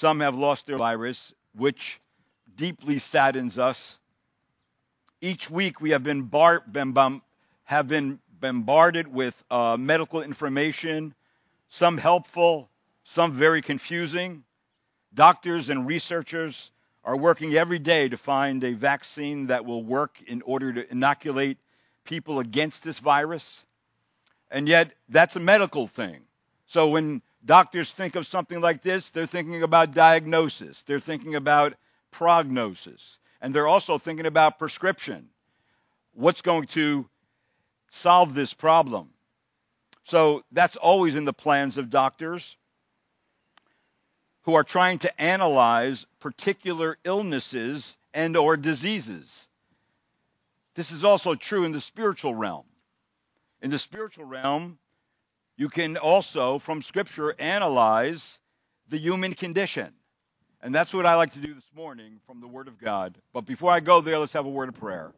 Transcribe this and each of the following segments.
Some have lost their virus, which deeply saddens us. Each week we have been, bar- been bom- have been bombarded with uh, medical information, some helpful, some very confusing. Doctors and researchers are working every day to find a vaccine that will work in order to inoculate people against this virus. And yet, that's a medical thing. So when doctors think of something like this, they're thinking about diagnosis, they're thinking about prognosis, and they're also thinking about prescription. What's going to solve this problem? So that's always in the plans of doctors who are trying to analyze particular illnesses and or diseases. This is also true in the spiritual realm. In the spiritual realm, you can also, from Scripture, analyze the human condition. And that's what I like to do this morning from the Word of God. But before I go there, let's have a word of prayer.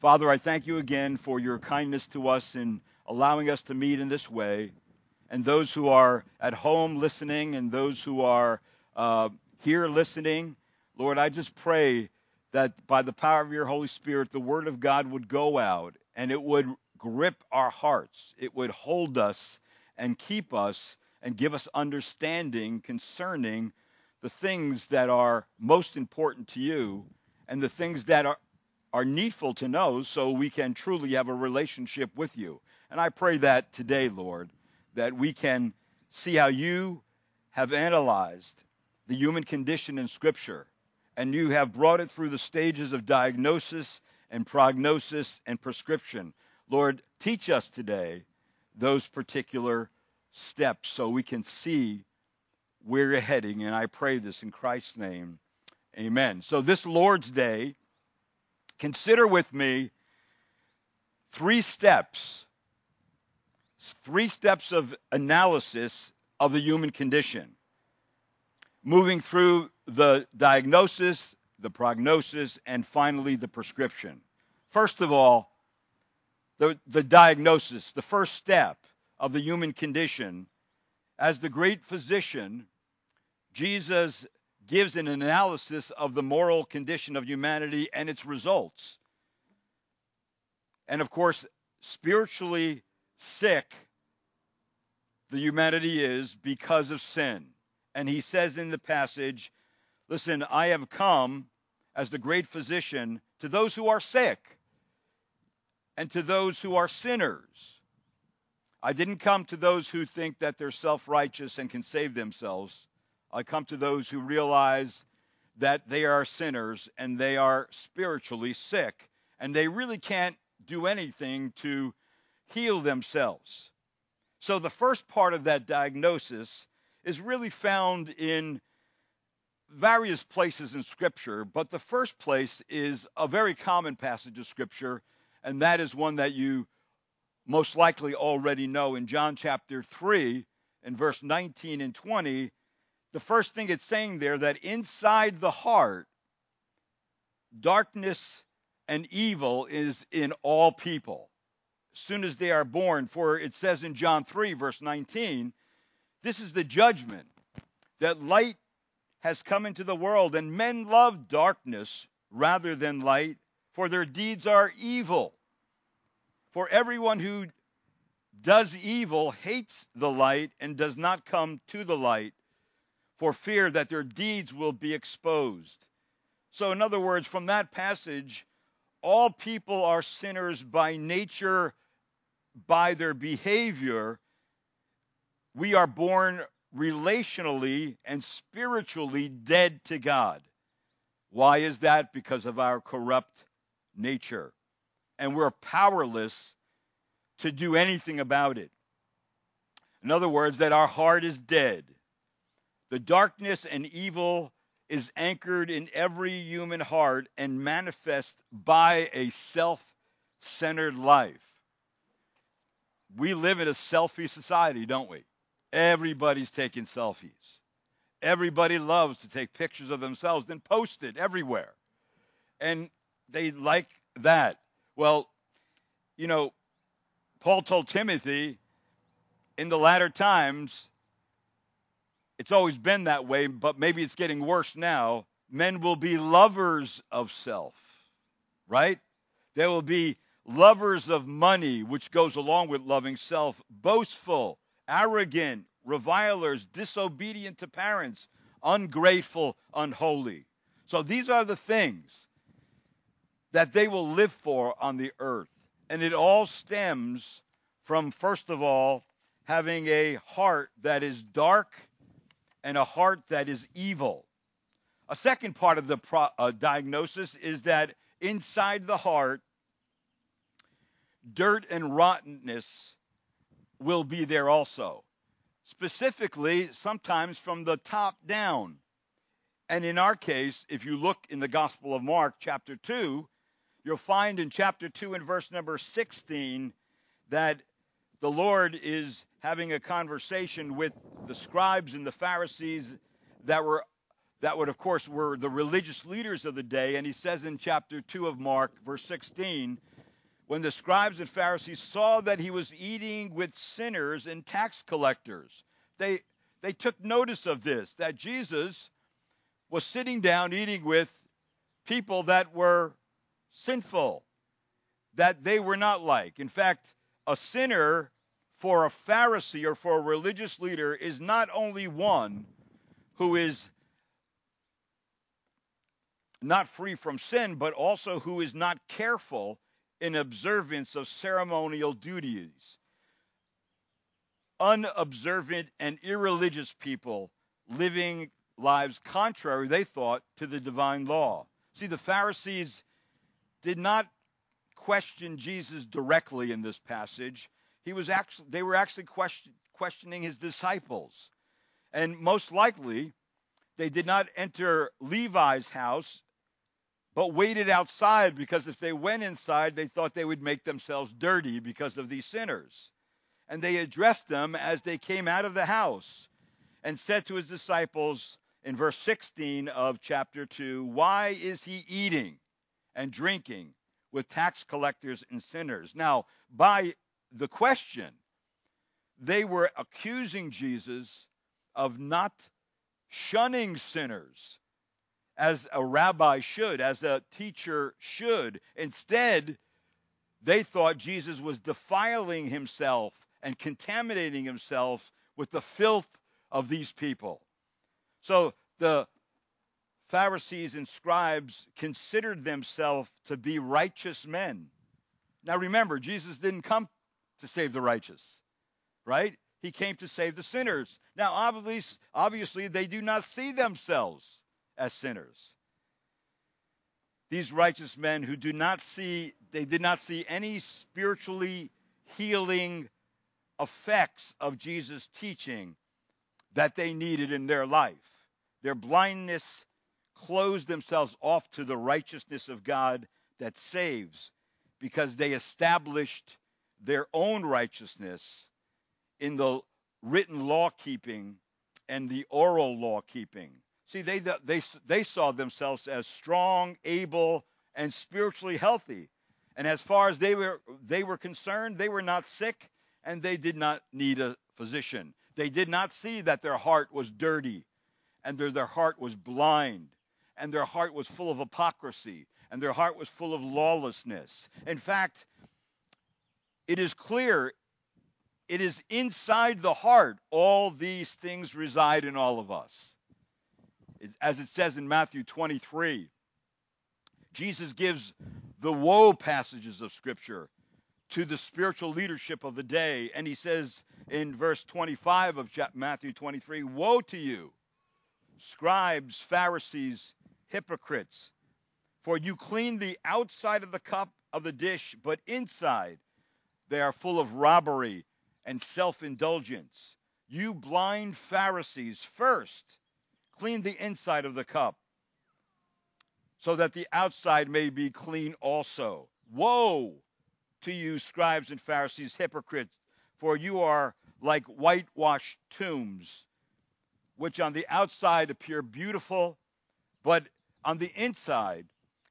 Father, I thank you again for your kindness to us in allowing us to meet in this way. And those who are at home listening and those who are uh, here listening, Lord, I just pray that by the power of your Holy Spirit, the Word of God would go out and it would grip our hearts. It would hold us and keep us and give us understanding concerning the things that are most important to you and the things that are, are needful to know so we can truly have a relationship with you. And I pray that today, Lord, that we can see how you have analyzed the human condition in Scripture and you have brought it through the stages of diagnosis and prognosis and prescription Lord, teach us today those particular steps so we can see where you're heading. And I pray this in Christ's name. Amen. So, this Lord's Day, consider with me three steps, three steps of analysis of the human condition, moving through the diagnosis, the prognosis, and finally the prescription. First of all, the, the diagnosis, the first step of the human condition. As the great physician, Jesus gives an analysis of the moral condition of humanity and its results. And of course, spiritually sick the humanity is because of sin. And he says in the passage, Listen, I have come as the great physician to those who are sick and to those who are sinners. I didn't come to those who think that they're self righteous and can save themselves. I come to those who realize that they are sinners and they are spiritually sick and they really can't do anything to heal themselves. So the first part of that diagnosis is really found in various places in Scripture, but the first place is a very common passage of Scripture and that is one that you most likely already know in John chapter 3 in verse 19 and 20. The first thing it's saying there that inside the heart, darkness and evil is in all people as soon as they are born. For it says in John 3, verse 19, this is the judgment that light has come into the world, and men love darkness rather than light for their deeds are evil. For everyone who does evil hates the light and does not come to the light for fear that their deeds will be exposed. So, in other words, from that passage, all people are sinners by nature, by their behavior. We are born relationally and spiritually dead to God. Why is that? Because of our corrupt nature, and we're powerless to do anything about it. In other words, that our heart is dead. The darkness and evil is anchored in every human heart and manifest by a self centered life. We live in a selfie society, don't we? Everybody's taking selfies. Everybody loves to take pictures of themselves, then post it everywhere. And they like that. Well, you know, Paul told Timothy in the latter times, it's always been that way, but maybe it's getting worse now. Men will be lovers of self, right? They will be lovers of money, which goes along with loving self, boastful, arrogant, revilers, disobedient to parents, ungrateful, unholy. So these are the things that they will live for on the earth. And it all stems from, first of all, having a heart that is dark and a heart that is evil. A second part of the pro- uh, diagnosis is that inside the heart, dirt and rottenness will be there also. Specifically, sometimes from the top down. And in our case, if you look in the Gospel of Mark, chapter 2, you'll find in chapter 2 and verse number 16 that the Lord is having a conversation with the scribes and the Pharisees that were that would of course were the religious leaders of the day. And he says in chapter 2 of Mark verse 16 when the scribes and Pharisees saw that he was eating with sinners and tax collectors they they took notice of this that Jesus was sitting down eating with people that were sinful that they were not like in fact a sinner for a Pharisee or for a religious leader is not only one who is not free from sin, but also who is not careful in observance of ceremonial duties. Unobservant and irreligious people living lives contrary, they thought, to the divine law. See, the Pharisees did not question Jesus directly in this passage, he was actually they were actually question, questioning his disciples. And most likely, they did not enter Levi's house, but waited outside because if they went inside, they thought they would make themselves dirty because of these sinners. And they addressed them as they came out of the house and said to his disciples in verse 16 of chapter 2, Why is he eating and drinking with tax collectors and sinners? Now, by the question. They were accusing Jesus of not shunning sinners as a rabbi should, as a teacher should. Instead, they thought Jesus was defiling himself and contaminating himself with the filth of these people. So the Pharisees and scribes considered themselves to be righteous men. Now remember, Jesus didn't come to save the righteous, right? He came to save the sinners. Now, obviously, obviously, they do not see themselves as sinners. These righteous men who do not see, they did not see any spiritually healing effects of Jesus' teaching that they needed in their life. Their blindness closed themselves off to the righteousness of God that saves because they established their own righteousness in the written law keeping and the oral law keeping. See, they, they, they saw themselves as strong, able, and spiritually healthy. And as far as they were, they were concerned, they were not sick and they did not need a physician. They did not see that their heart was dirty and their, their heart was blind and their heart was full of hypocrisy and their heart was full of lawlessness. In fact, it is clear it is inside the heart all these things reside in all of us. As it says in Matthew 23, Jesus gives the woe passages of Scripture to the spiritual leadership of the day. And he says in verse 25 of Matthew 23 Woe to you, scribes, Pharisees, hypocrites, for you clean the outside of the cup of the dish, but inside they are full of robbery and self indulgence. You blind Pharisees, first clean the inside of the cup, so that the outside may be clean also. Woe to you, scribes and Pharisees, hypocrites, for you are like whitewashed tombs, which on the outside appear beautiful, but on the inside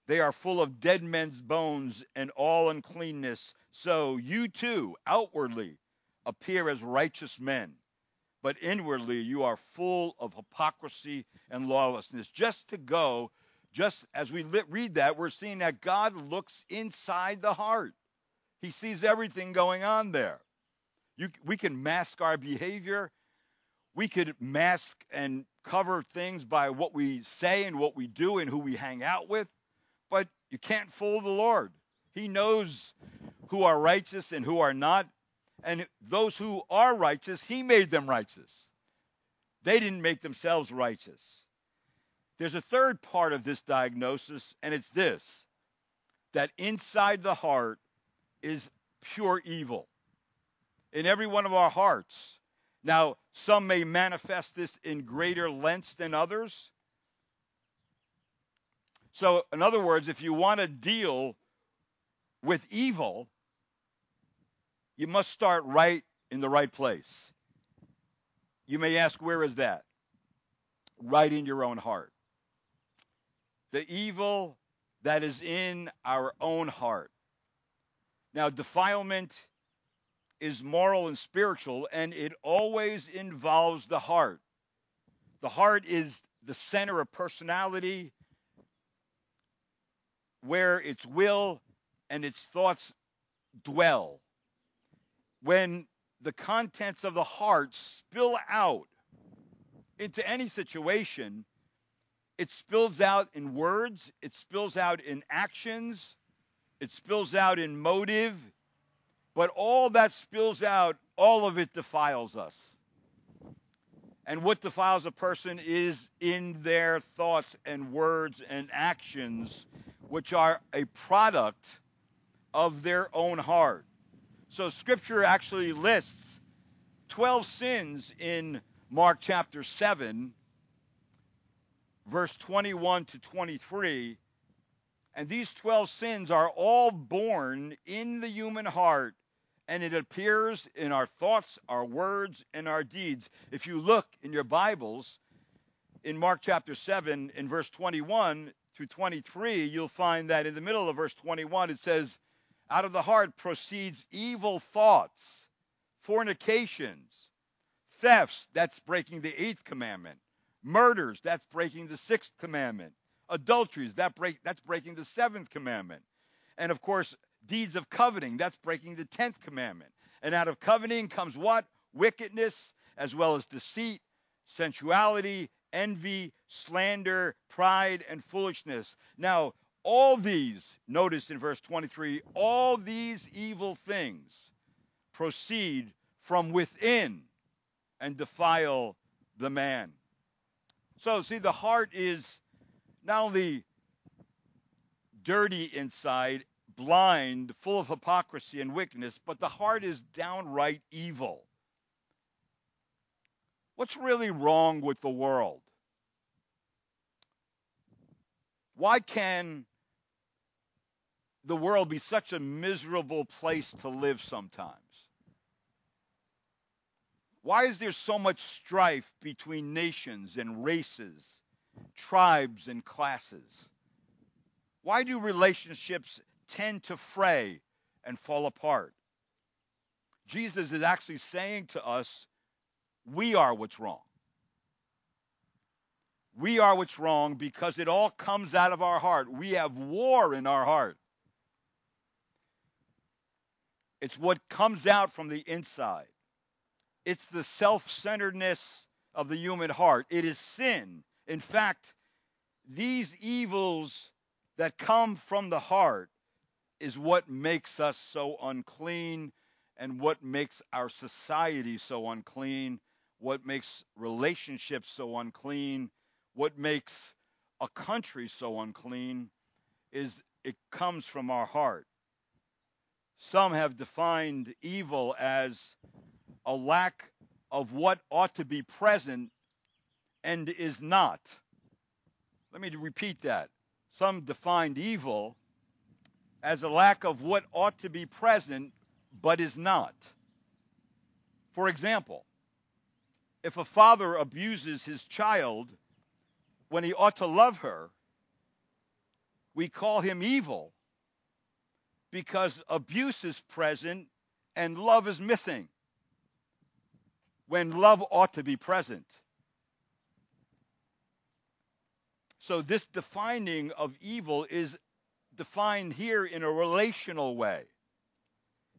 they are full of dead men's bones and all uncleanness so you too outwardly appear as righteous men, but inwardly you are full of hypocrisy and lawlessness. Just to go, just as we read that, we're seeing that God looks inside the heart. He sees everything going on there. You, we can mask our behavior. We could mask and cover things by what we say and what we do and who we hang out with, but you can't fool the Lord. He knows who are righteous and who are not. And those who are righteous, He made them righteous. They didn't make themselves righteous. There's a third part of this diagnosis, and it's this that inside the heart is pure evil. In every one of our hearts. Now, some may manifest this in greater lengths than others. So, in other words, if you want to deal with evil, you must start right in the right place. You may ask, where is that? Right in your own heart. The evil that is in our own heart. Now, defilement is moral and spiritual, and it always involves the heart. The heart is the center of personality, where its will and its thoughts dwell. When the contents of the heart spill out into any situation, it spills out in words, it spills out in actions, it spills out in motive, but all that spills out, all of it defiles us. And what defiles a person is in their thoughts and words and actions, which are a product of their own heart. So scripture actually lists 12 sins in Mark chapter 7, verse 21 to 23. And these 12 sins are all born in the human heart and it appears in our thoughts, our words, and our deeds. If you look in your Bibles, in Mark chapter 7, in verse 21 through 23, you'll find that in the middle of verse 21, it says, Out of the heart proceeds evil thoughts, fornications, thefts, that's breaking the eighth commandment, murders, that's breaking the sixth commandment, adulteries, that break, that's breaking the seventh commandment. And of course, deeds of coveting. That's breaking the 10th commandment. And out of coveting comes what? Wickedness, as well as deceit, sensuality, envy, slander, pride, and foolishness. Now, all these, notice in verse 23, all these evil things proceed from within and defile the man. So, see, the heart is not only dirty inside, blind, full of hypocrisy and wickedness, but the heart is downright evil. What's really wrong with the world? Why can the world be such a miserable place to live sometimes? Why is there so much strife between nations and races, tribes and classes? Why do relationships tend to fray and fall apart. Jesus is actually saying to us, we are what's wrong. We are what's wrong because it all comes out of our heart. We have war in our heart. It's what comes out from the inside. It's the self centeredness of the human heart. It is sin. In fact, these evils that come from the heart is what makes us so unclean and what makes our society so unclean, what makes relationships so unclean, what makes a country so unclean is it comes from our heart. Some have defined evil as a lack of what ought to be present and is not. Let me repeat that. Some defined evil as a lack of what ought to be present but is not. For example, if a father abuses his child when he ought to love her, we call him evil because abuse is present and love is missing. when love ought to be present. So, this defining of evil is defined here in a relational way.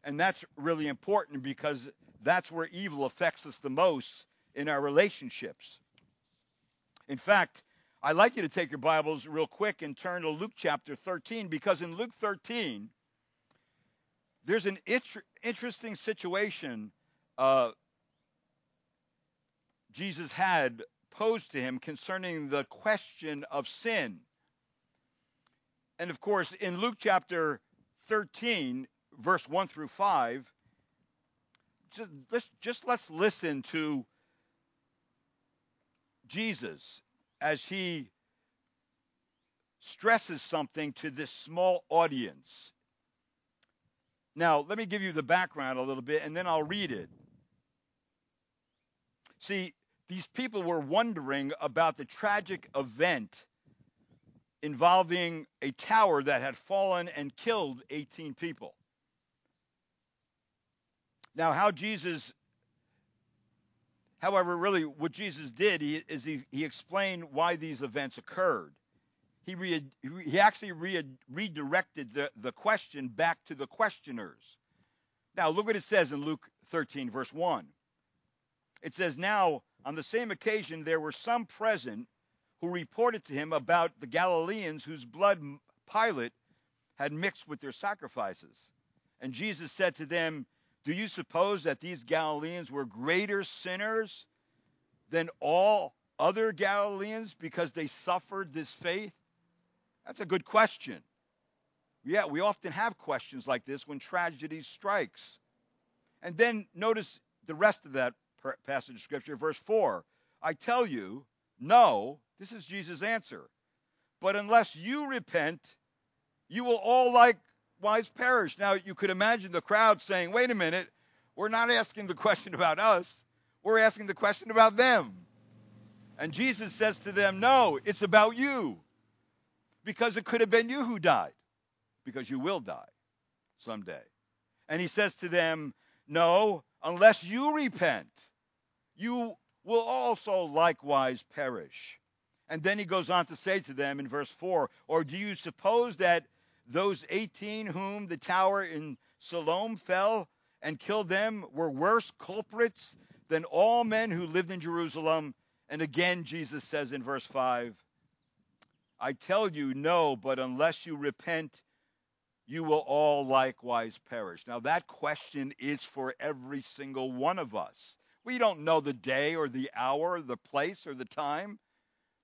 And that's really important because that's where evil affects us the most in our relationships. In fact, I'd like you to take your Bibles real quick and turn to Luke chapter 13 because in Luke 13, there's an interesting situation uh, Jesus had posed to him concerning the question of sin. And of course, in Luke chapter 13, verse 1 through 5, just, let's, just let's listen to Jesus as he stresses something to this small audience. Now, let me give you the background a little bit and then I'll read it. See, these people were wondering about the tragic event involving a tower that had fallen and killed 18 people. Now, how Jesus, however, really what Jesus did is he, he explained why these events occurred. He, re, he actually re, redirected the, the question back to the questioners. Now, look what it says in Luke 13, verse 1. It says, Now, on the same occasion, there were some present who reported to him about the Galileans whose blood Pilate had mixed with their sacrifices. And Jesus said to them, do you suppose that these Galileans were greater sinners than all other Galileans because they suffered this faith? That's a good question. Yeah, we often have questions like this when tragedy strikes. And then notice the rest of that passage of scripture, verse 4. I tell you, no, this is Jesus' answer. But unless you repent, you will all likewise perish. Now, you could imagine the crowd saying, wait a minute, we're not asking the question about us, we're asking the question about them. And Jesus says to them, no, it's about you. Because it could have been you who died, because you will die someday. And he says to them, no, unless you repent, you will also likewise perish. And then he goes on to say to them in verse 4 Or do you suppose that those 18 whom the tower in Siloam fell and killed them were worse culprits than all men who lived in Jerusalem. And again, Jesus says in verse 5, I tell you, no, but unless you repent, you will all likewise perish. Now, that question is for every single one of us. We don't know the day or the hour, or the place or the time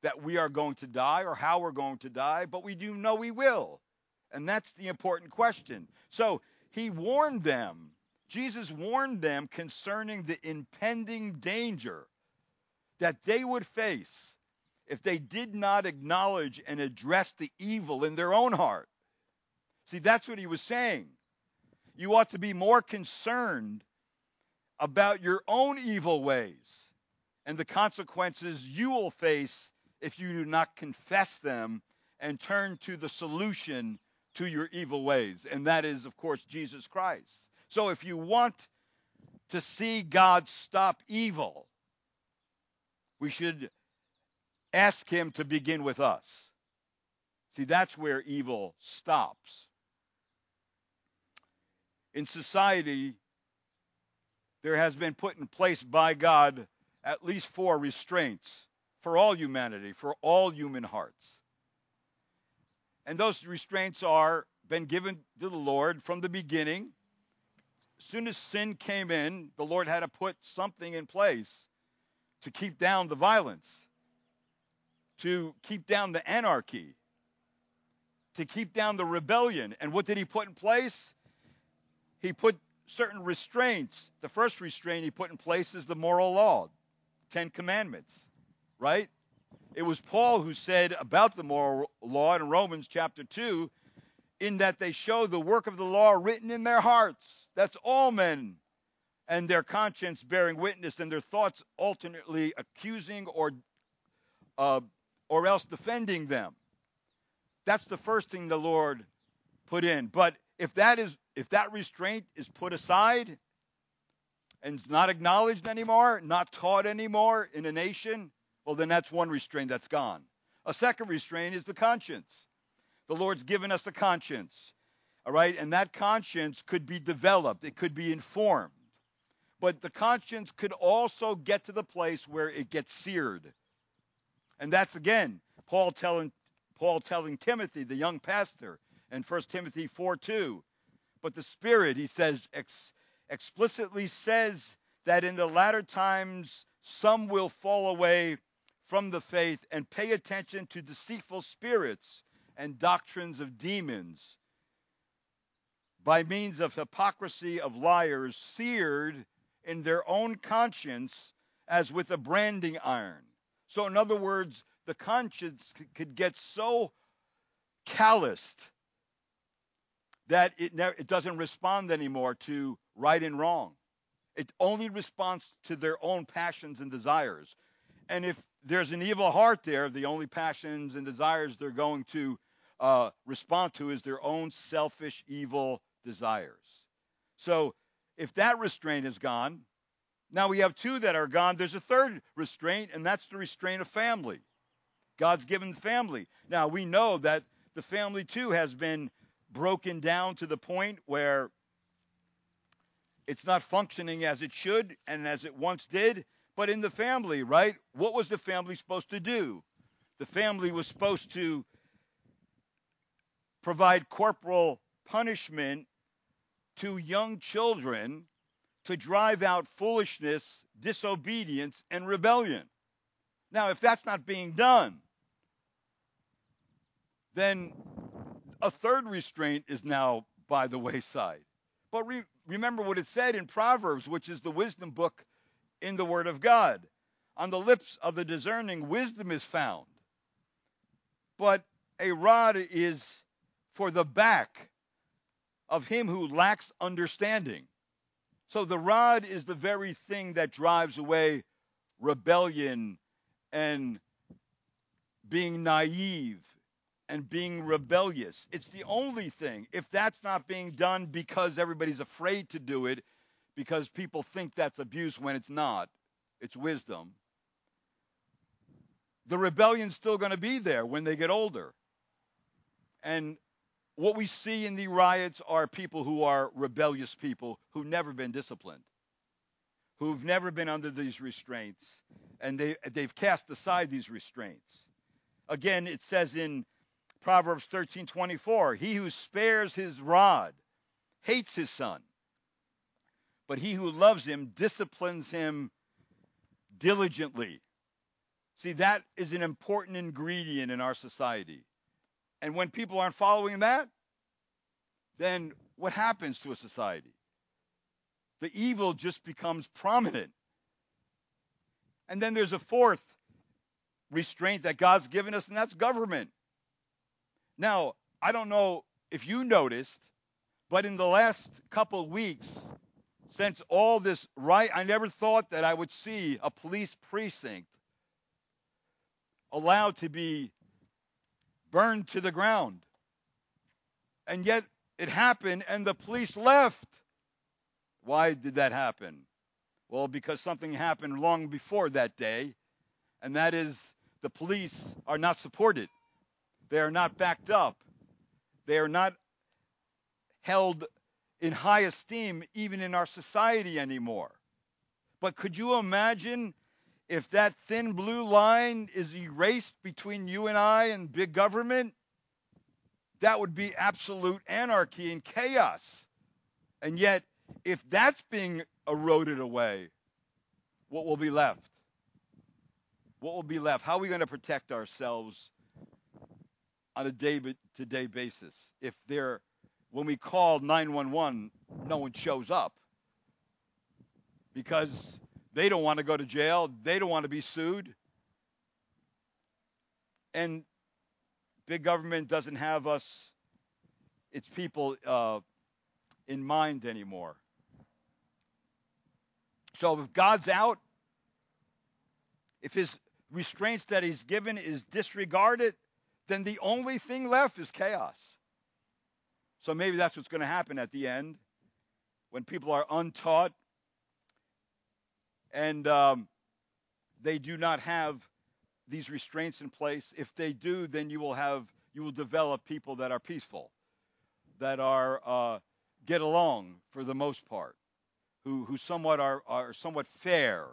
that we are going to die or how we're going to die, but we do know we will. And that's the important question. So he warned them, Jesus warned them concerning the impending danger that they would face if they did not acknowledge and address the evil in their own heart. See, that's what he was saying. You ought to be more concerned about your own evil ways and the consequences you will face if you do not confess them and turn to the solution to your evil ways. And that is, of course, Jesus Christ. So if you want to see God stop evil, we should ask Him to begin with us. See, that's where evil stops. In society, there has been put in place by God at least four restraints for all humanity, for all human hearts. And those restraints are been given to the Lord from the beginning. As soon as sin came in, the Lord had to put something in place to keep down the violence, to keep down the anarchy, to keep down the rebellion. And what did he put in place? He put certain restraints. The first restraint he put in place is the moral law, Ten Commandments, right? It was Paul who said about the moral law in Romans chapter 2 in that they show the work of the law written in their hearts. That's all men. And their conscience bearing witness, and their thoughts alternately accusing or uh, or else defending them. That's the first thing the Lord put in. But if that is if that restraint is put aside, and it's not acknowledged anymore, not taught anymore in a nation, well, then that's one restraint that's gone. A second restraint is the conscience. The Lord's given us a conscience, all right? And that conscience could be developed, it could be informed. But the conscience could also get to the place where it gets seared. And that's again Paul telling Paul telling Timothy, the young pastor, in 1 Timothy 4 2. But the Spirit, he says, ex- explicitly says that in the latter times some will fall away from the faith and pay attention to deceitful spirits and doctrines of demons by means of hypocrisy of liars seared in their own conscience as with a branding iron. So, in other words, the conscience could get so calloused that it, it doesn't respond anymore to right and wrong. It only responds to their own passions and desires. And if there's an evil heart there, the only passions and desires they're going to uh, respond to is their own selfish, evil desires. So if that restraint is gone, now we have two that are gone. There's a third restraint, and that's the restraint of family. God's given family. Now we know that the family too has been broken down to the point where it's not functioning as it should and as it once did. But in the family, right? What was the family supposed to do? The family was supposed to provide corporal punishment to young children to drive out foolishness, disobedience, and rebellion. Now, if that's not being done, then a third restraint is now by the wayside. But re- remember what it said in Proverbs, which is the wisdom book in the Word of God. On the lips of the discerning, wisdom is found. But a rod is for the back of him who lacks understanding. So the rod is the very thing that drives away rebellion and being naive and being rebellious. It's the only thing. If that's not being done because everybody's afraid to do it, because people think that's abuse when it's not, it's wisdom. The rebellion's still going to be there when they get older. And what we see in the riots are people who are rebellious people who've never been disciplined, who've never been under these restraints, and they, they've cast aside these restraints. Again, it says in Proverbs 13:24, "He who spares his rod hates his son, but he who loves him disciplines him diligently." See, that is an important ingredient in our society. And when people aren't following that, then what happens to a society? The evil just becomes prominent. And then there's a fourth restraint that God's given us, and that's government. Now, I don't know if you noticed, but in the last couple weeks, since all this right, I never thought that I would see a police precinct allowed to be burned to the ground. And yet it happened and the police left. Why did that happen? Well, because something happened long before that day, and that is the police are not supported. They are not backed up. They are not held in high esteem even in our society anymore. But could you imagine if that thin blue line is erased between you and I and big government? That would be absolute anarchy and chaos. And yet, if that's being eroded away, what will be left? What will be left? How are we going to protect ourselves on a day-to-day basis. If they're when we call 911, no one shows up because they don't want to go to jail, they don't want to be sued, and big government doesn't have us, its people, uh, in mind anymore. So if God's out, if His restraints that He's given is disregarded, then the only thing left is chaos. So maybe that's what's going to happen at the end when people are untaught and um, they do not have these restraints in place. If they do, then you will have you will develop people that are peaceful, that are uh, get along for the most part, who who somewhat are are somewhat fair,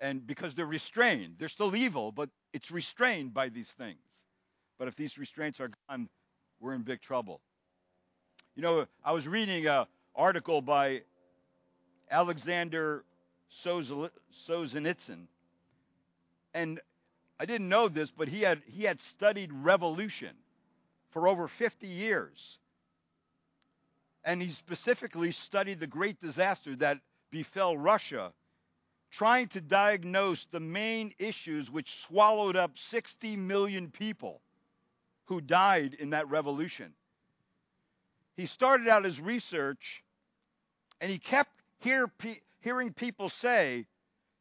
and because they're restrained, they're still evil, but it's restrained by these things. But if these restraints are gone, we're in big trouble. You know, I was reading an article by Alexander Solzhenitsyn, and I didn't know this, but he had he had studied revolution for over 50 years. And he specifically studied the great disaster that befell Russia, trying to diagnose the main issues which swallowed up 60 million people who died in that revolution. He started out his research and he kept hear, hearing people say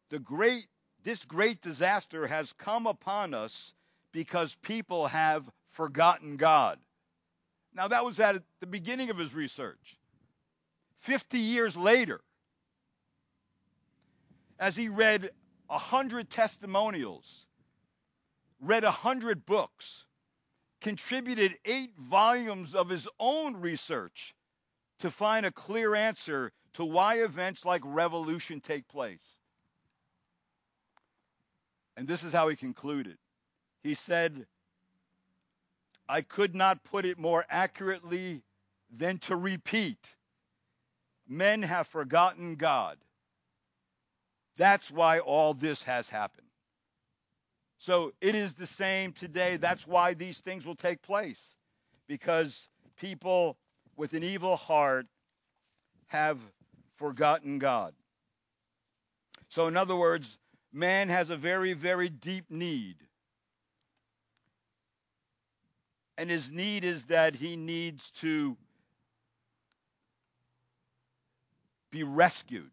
the great this great disaster has come upon us because people have forgotten God. Now, that was at the beginning of his research. 50 years later, as he read a hundred testimonials, read a hundred books, contributed eight volumes of his own research to find a clear answer to why events like revolution take place. And this is how he concluded. He said, I could not put it more accurately than to repeat men have forgotten God. That's why all this has happened. So it is the same today. That's why these things will take place. Because people with an evil heart have forgotten God. So, in other words, man has a very, very deep need. And his need is that he needs to be rescued.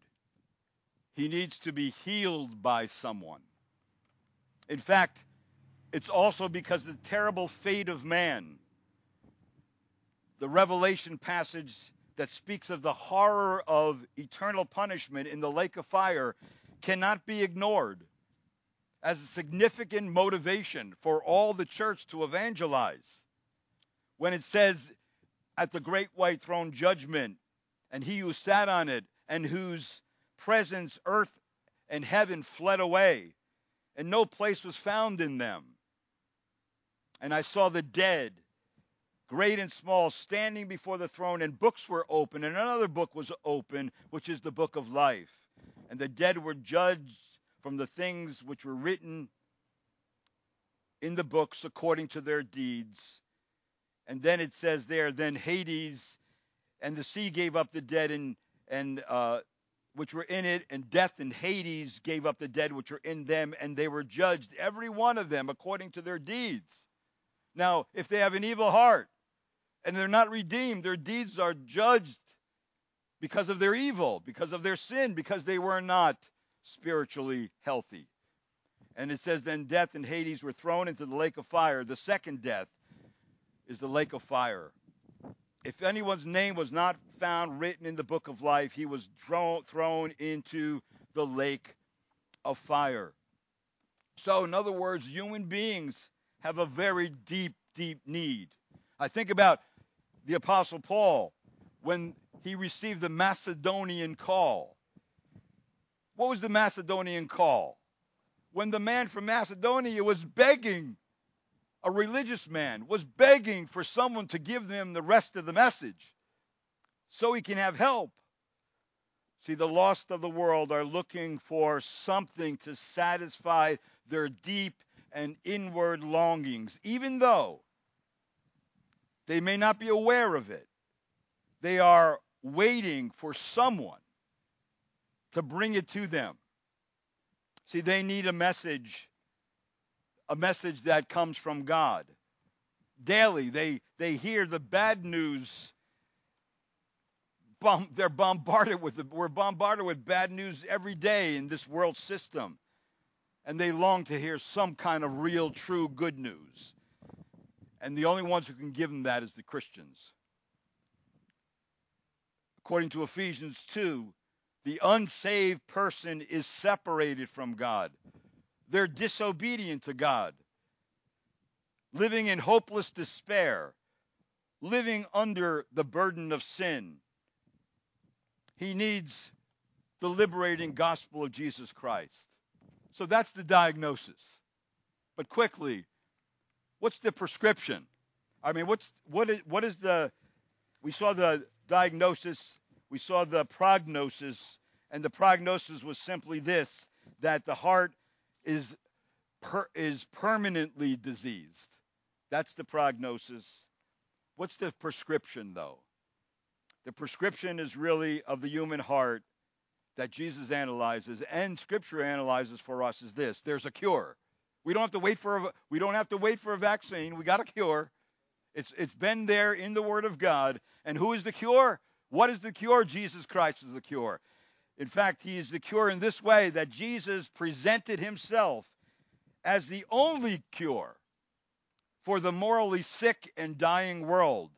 He needs to be healed by someone. In fact, it's also because of the terrible fate of man. The Revelation passage that speaks of the horror of eternal punishment in the lake of fire cannot be ignored as a significant motivation for all the church to evangelize. When it says, at the great white throne judgment, and he who sat on it, and whose presence earth and heaven fled away, and no place was found in them. And I saw the dead, great and small, standing before the throne, and books were open, and another book was open, which is the book of life and the dead were judged from the things which were written in the books according to their deeds. And then it says there, then Hades and the sea gave up the dead and and uh, which were in it, and death and Hades gave up the dead which were in them, and they were judged, every one of them, according to their deeds. Now, if they have an evil heart and they're not redeemed, their deeds are judged because of their evil, because of their sin, because they were not spiritually healthy. And it says, Then death and Hades were thrown into the lake of fire. The second death is the lake of fire. If anyone's name was not found written in the book of life, he was thrown into the lake of fire. So, in other words, human beings have a very deep, deep need. I think about the Apostle Paul when he received the Macedonian call. What was the Macedonian call? When the man from Macedonia was begging, a religious man was begging for someone to give them the rest of the message so he can have help. See, the lost of the world are looking for something to satisfy their deep and inward longings, even though they may not be aware of it. They are waiting for someone to bring it to them. See, they need a message, a message that comes from God. Daily, they, they hear the bad news. Bomb, they're bombarded with, the, we're bombarded with bad news every day in this world system. And they long to hear some kind of real, true good news. And the only ones who can give them that is the Christians according to Ephesians 2, The unsaved person is separated from God. They're disobedient to God, living in hopeless despair, living under the burden of sin. He needs the liberating gospel of Jesus Christ. So that's the diagnosis. But quickly, what's the prescription? I mean, what's what is what is the we saw the diagnosis, we saw the prognosis, and the prognosis was simply this that the heart is per, is permanently diseased. That's the prognosis. What's the prescription though? The prescription is really of the human heart that Jesus analyzes and scripture analyzes for us is this. There's a cure. We don't have to wait for a, we don't have to wait for a vaccine. We got a cure. It's it's been there in the word of God. And who is the cure? What is the cure? Jesus Christ is the cure. In fact, he is the cure in this way that Jesus presented himself as the only cure for the morally sick and dying world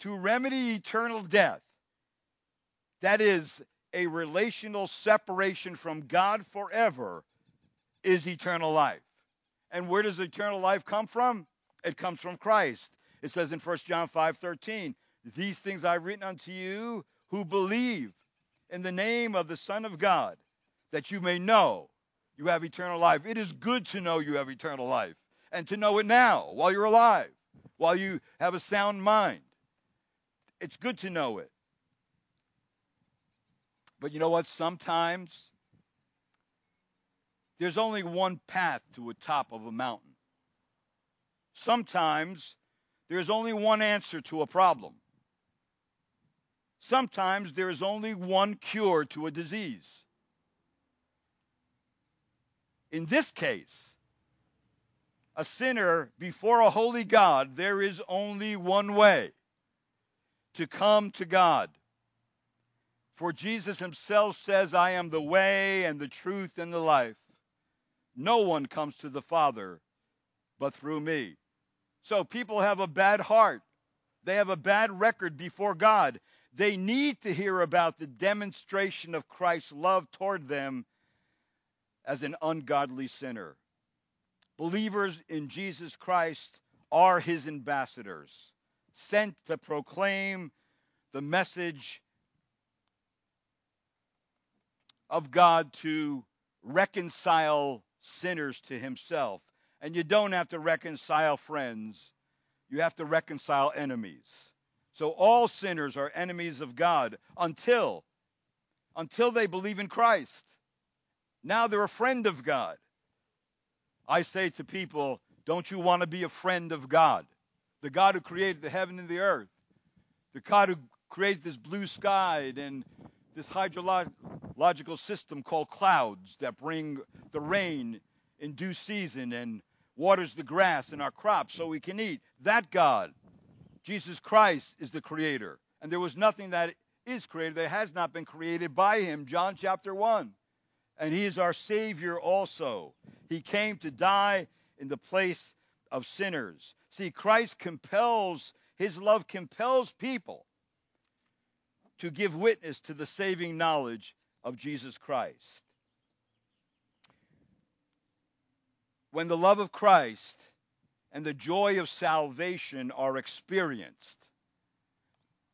to remedy eternal death. That is, a relational separation from God forever is eternal life. And where does eternal life come from? It comes from Christ. It says in 1 John 5:13, "These things I've written unto you who believe in the name of the Son of God, that you may know you have eternal life." It is good to know you have eternal life and to know it now while you're alive, while you have a sound mind. It's good to know it. But you know what? Sometimes there's only one path to a top of a mountain. Sometimes there's only one answer to a problem. Sometimes there is only one cure to a disease. In this case, a sinner before a holy God, there is only one way to come to God. For Jesus himself says, I am the way and the truth and the life. No one comes to the Father but through me. So people have a bad heart. They have a bad record before God. They need to hear about the demonstration of Christ's love toward them as an ungodly sinner. Believers in Jesus Christ are his ambassadors, sent to proclaim the message of God to reconcile sinners to himself. And you don't have to reconcile friends, you have to reconcile enemies. So all sinners are enemies of God until until they believe in Christ. Now they're a friend of God. I say to people, don't you want to be a friend of God? The God who created the heaven and the earth. The God who created this blue sky and this hydrological system called clouds that bring the rain in due season and waters the grass and our crops so we can eat. That God, Jesus Christ, is the creator. And there was nothing that is created that has not been created by him. John chapter 1. And he is our Savior also. He came to die in the place of sinners. See, Christ compels, his love compels people to give witness to the saving knowledge of Jesus Christ. When the love of Christ and the joy of salvation are experienced,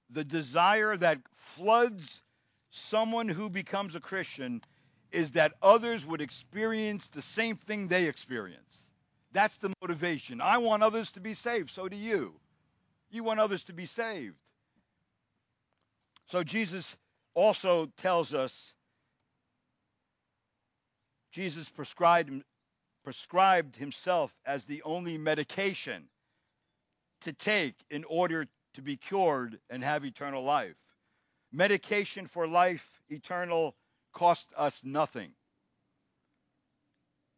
the desire that floods someone who becomes a Christian is that others would experience the same thing they experience. That's the motivation. I want others to be saved. So do you. You want others to be saved. So Jesus also tells us Jesus prescribed, prescribed himself as the only medication to take in order to be cured and have eternal life. Medication for life eternal costs us nothing.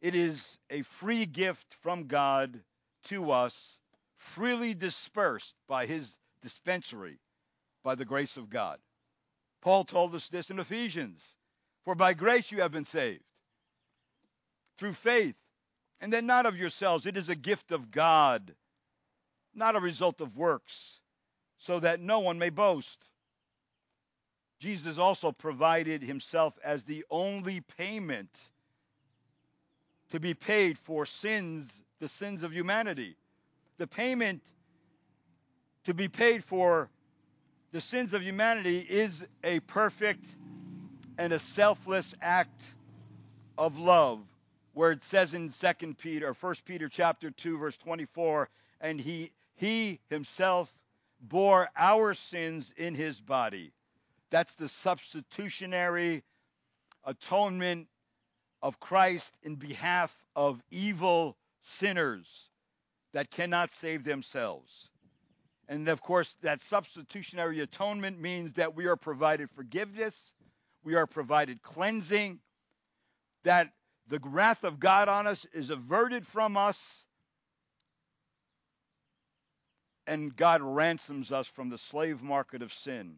It is a free gift from God to us, freely dispersed by his dispensary by the grace of God. Paul told us this in Ephesians For by grace you have been saved through faith, and then not of yourselves. It is a gift of God, not a result of works, so that no one may boast. Jesus also provided himself as the only payment to be paid for sins, the sins of humanity. The payment to be paid for the sins of humanity is a perfect and a selfless act of love where it says in 2 Peter or 1 Peter chapter 2 verse 24 and he he himself bore our sins in his body. That's the substitutionary atonement of Christ in behalf of evil sinners that cannot save themselves. And of course that substitutionary atonement means that we are provided forgiveness we are provided cleansing that the wrath of God on us is averted from us, and God ransoms us from the slave market of sin.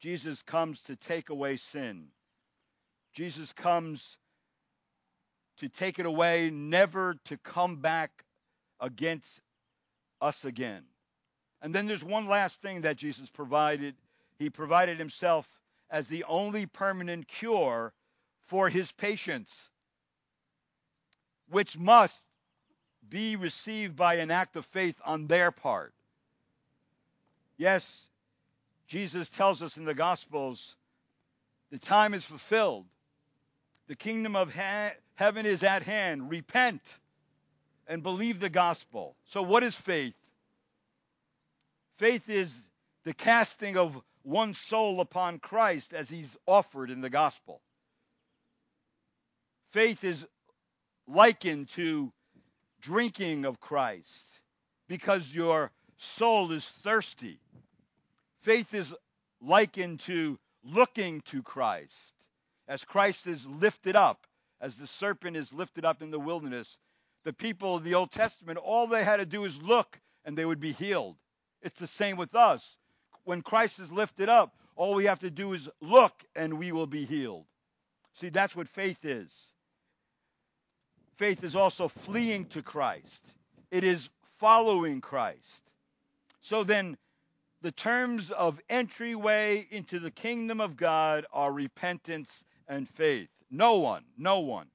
Jesus comes to take away sin. Jesus comes to take it away, never to come back against us again. And then there's one last thing that Jesus provided. He provided himself as the only permanent cure for his patients, which must be received by an act of faith on their part. Yes, Jesus tells us in the Gospels the time is fulfilled. The kingdom of heaven is at hand. Repent and believe the gospel. So, what is faith? Faith is the casting of one soul upon Christ as he's offered in the gospel. Faith is likened to drinking of Christ because your soul is thirsty. Faith is likened to looking to Christ as Christ is lifted up, as the serpent is lifted up in the wilderness. The people of the Old Testament, all they had to do is look and they would be healed. It's the same with us. When Christ is lifted up, all we have to do is look and we will be healed. See, that's what faith is. Faith is also fleeing to Christ, it is following Christ. So then, the terms of entryway into the kingdom of God are repentance and faith. No one, no one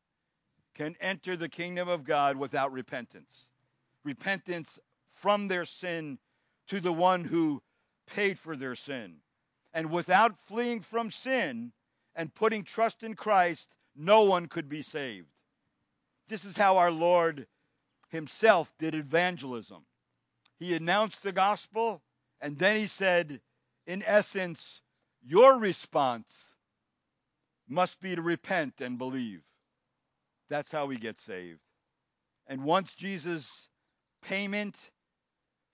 can enter the kingdom of God without repentance. Repentance from their sin to the one who paid for their sin. And without fleeing from sin and putting trust in Christ, no one could be saved. This is how our Lord himself did evangelism. He announced the gospel, and then he said, in essence, your response must be to repent and believe. That's how we get saved. And once Jesus' payment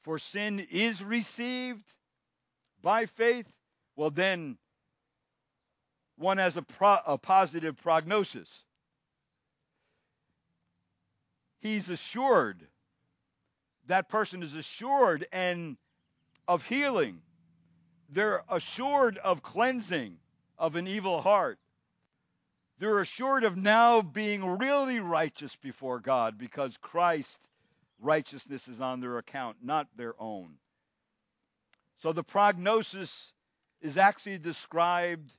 for sin is received by faith, well, then one has a, pro- a positive prognosis he's assured. That person is assured and of healing. They're assured of cleansing of an evil heart. They're assured of now being really righteous before God because Christ's righteousness is on their account, not their own. So the prognosis is actually described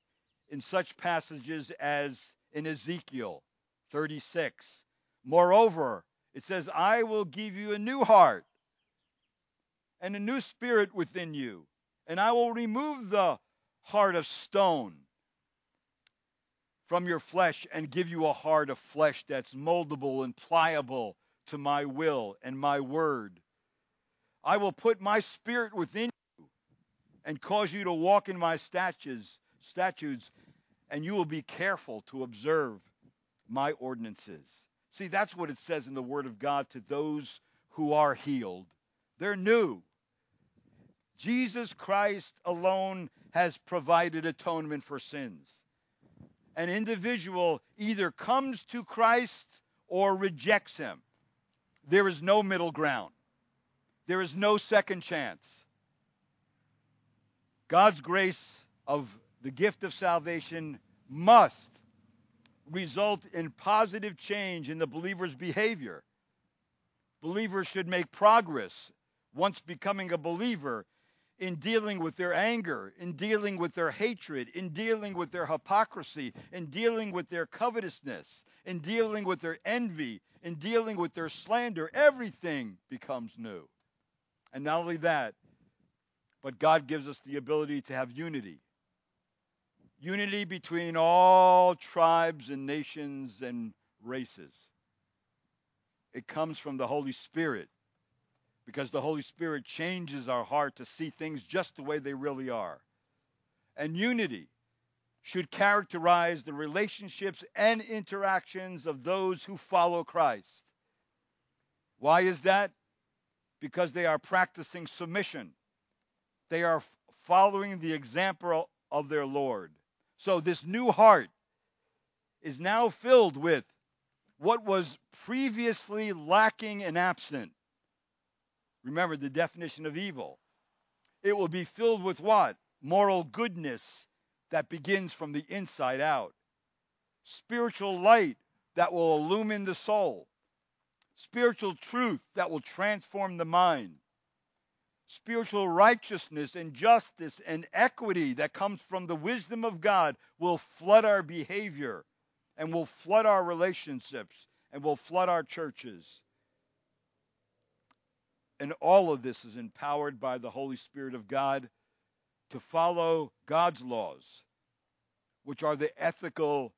in such passages as in Ezekiel 36. Moreover, it says, I will give you a new heart and a new spirit within you, and I will remove the heart of stone from your flesh and give you a heart of flesh that's moldable and pliable to my will and my word. I will put my spirit within you and cause you to walk in my statutes, statutes and you will be careful to observe my ordinances. See, that's what it says in the Word of God to those who are healed. They're new. Jesus Christ alone has provided atonement for sins. An individual either comes to Christ or rejects him. There is no middle ground. There is no second chance. God's grace of the gift of salvation must result in positive change in the believer's behavior. Believers should make progress once becoming a believer in dealing with their anger, in dealing with their hatred, in dealing with their hypocrisy, in dealing with their covetousness, in dealing with their envy, in dealing with their slander. Everything becomes new. And not only that, but God gives us the ability to have unity. Unity between all tribes and nations and races. It comes from the Holy Spirit because the Holy Spirit changes our heart to see things just the way they really are. And unity should characterize the relationships and interactions of those who follow Christ. Why is that? Because they are practicing submission. They are following the example of their Lord. So this new heart is now filled with what was previously lacking and absent. Remember the definition of evil. It will be filled with what? Moral goodness that begins from the inside out. Spiritual light that will illumine the soul. Spiritual truth that will transform the mind. Spiritual righteousness and justice and equity that comes from the wisdom of God will flood our behavior and will flood our relationships and will flood our churches. And all of this is empowered by the Holy Spirit of God to follow God's laws, which are the ethical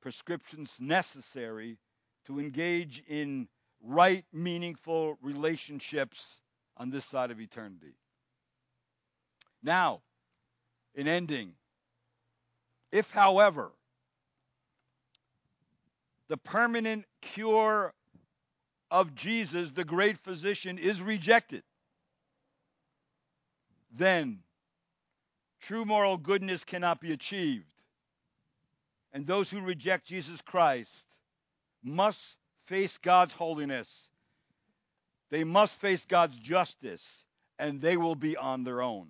prescriptions necessary to engage in right, meaningful relationships on this side of eternity. Now, in ending, if, however, the permanent cure of Jesus, the great physician, is rejected, then true moral goodness cannot be achieved. And those who reject Jesus Christ must face God's holiness. They must face God's justice, and they will be on their own.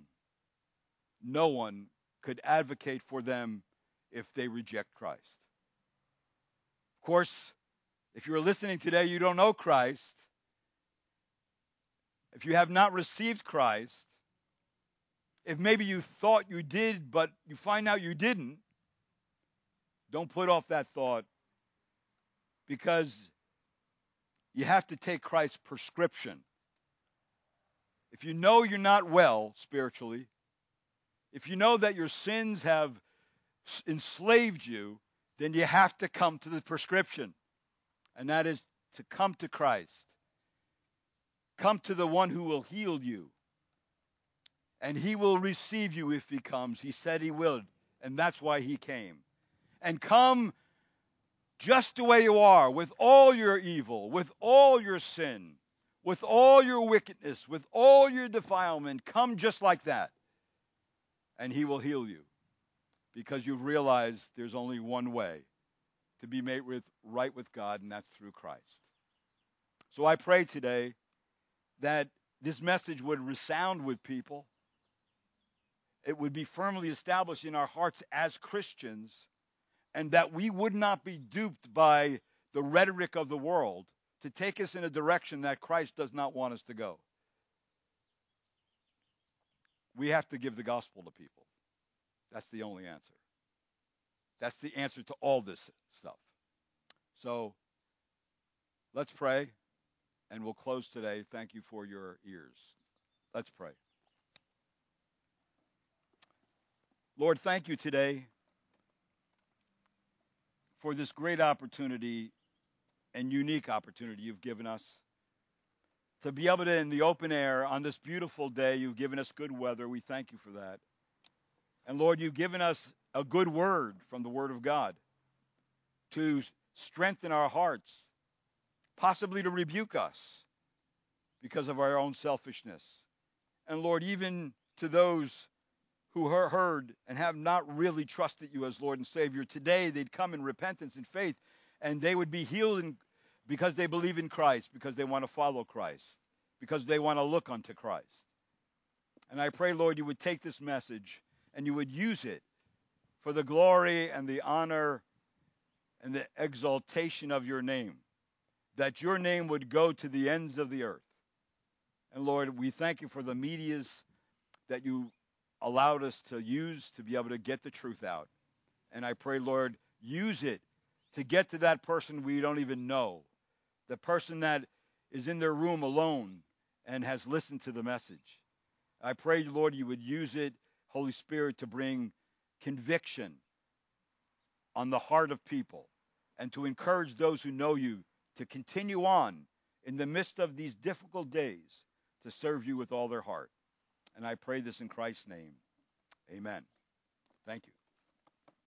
No one could advocate for them if they reject Christ. Of course, if you're listening today, you don't know Christ. If you have not received Christ, if maybe you thought you did, but you find out you didn't, don't put off that thought because you have to take Christ's prescription. If you know you're not well spiritually, if you know that your sins have enslaved you, then you have to come to the prescription and that is to come to Christ. Come to the one who will heal you. And he will receive you if he comes. He said he would, and that's why he came. And come just the way you are, with all your evil, with all your sin, with all your wickedness, with all your defilement. Come just like that. And he will heal you because you've realized there's only one way to be made with right with God, and that's through Christ. So I pray today that this message would resound with people. It would be firmly established in our hearts as Christians, and that we would not be duped by the rhetoric of the world to take us in a direction that Christ does not want us to go. We have to give the gospel to people. That's the only answer. That's the answer to all this stuff. So let's pray, and we'll close today. Thank you for your ears. Let's pray. Lord, thank you today for this great opportunity and unique opportunity you've given us to be able to, in the open air on this beautiful day, you've given us good weather. We thank you for that. And Lord, you've given us a good word from the Word of God to strengthen our hearts, possibly to rebuke us because of our own selfishness. And Lord, even to those who heard and have not really trusted you as Lord and Savior, today they'd come in repentance and faith and they would be healed in, because they believe in Christ, because they want to follow Christ, because they want to look unto Christ. And I pray, Lord, you would take this message and you would use it for the glory and the honor and the exaltation of your name, that your name would go to the ends of the earth. And Lord, we thank you for the media's that you allowed us to use to be able to get the truth out. And I pray, Lord, use it to get to that person we don't even know, the person that is in their room alone and has listened to the message. I pray, Lord, you would use it, Holy Spirit, to bring conviction on the heart of people and to encourage those who know you to continue on in the midst of these difficult days to serve you with all their heart. And I pray this in Christ's name. Amen. Thank you.